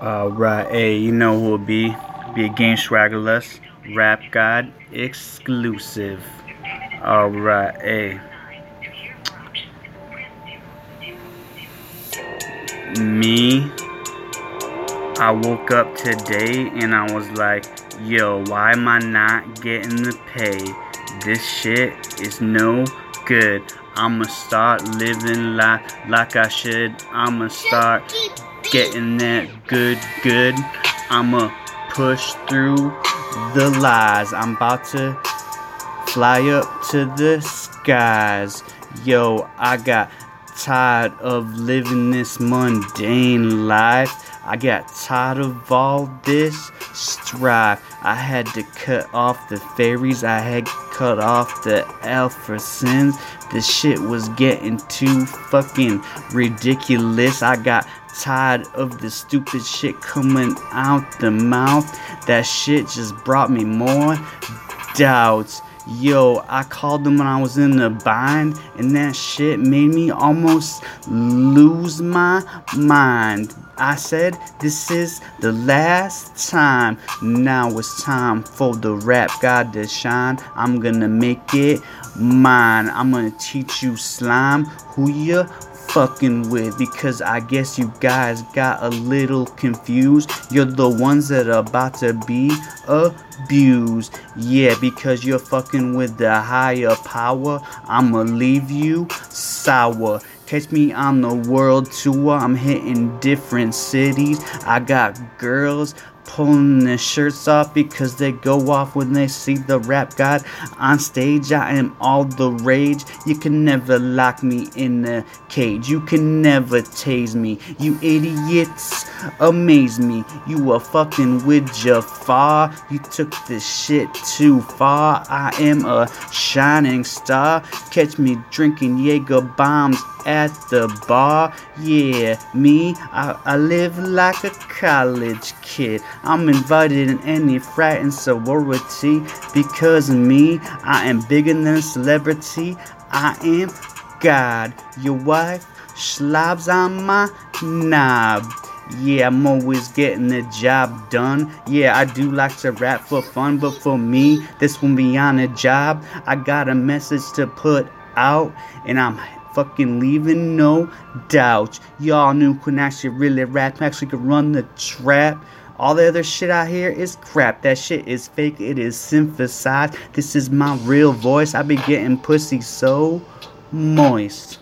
Uh, Alright, hey, you know who will be? Be a game swaggerless, rap god exclusive. Alright, hey. Me, I woke up today and I was like, yo, why am I not getting the pay? This shit is no good. I'ma start living like like I should. I'ma start getting that good, good. I'ma push through the lies. I'm about to fly up to the skies. Yo, I got tired of living this mundane life. I got tired of all this strife. I had to cut off the fairies, I had cut off the alpha sins. The shit was getting too fucking ridiculous. I got tired of the stupid shit coming out the mouth. That shit just brought me more doubts. Yo, I called them when I was in the bind, and that shit made me almost lose my mind. I said, This is the last time. Now it's time for the rap god to shine. I'm gonna make it mine. I'm gonna teach you slime who you fucking with because I guess you guys got a little confused. You're the ones that are about to be abused. Yeah, because you're fucking with the higher power. I'ma leave you sour. Catch me on the world tour. I'm hitting different cities. I got girls pulling their shirts off because they go off when they see the rap god on stage. I am all the rage. You can never lock me in a cage. You can never tase me. You idiots amaze me. You are fucking with Jafar. You took this shit too far. I am a shining star. Catch me drinking Jaeger bombs at the bar. Yeah, me, I, I live like a college kid. I'm invited in any frat and sorority because of me. I am bigger than a celebrity. I am God. Your wife slobs on my knob. Yeah, I'm always getting the job done. Yeah, I do like to rap for fun, but for me, this one be on a job. I got a message to put out, and I'm fucking leaving no doubt. Y'all knew can actually really rap, actually could run the trap. All the other shit out here is crap. That shit is fake. It is synthesized. This is my real voice. I be getting pussy so moist.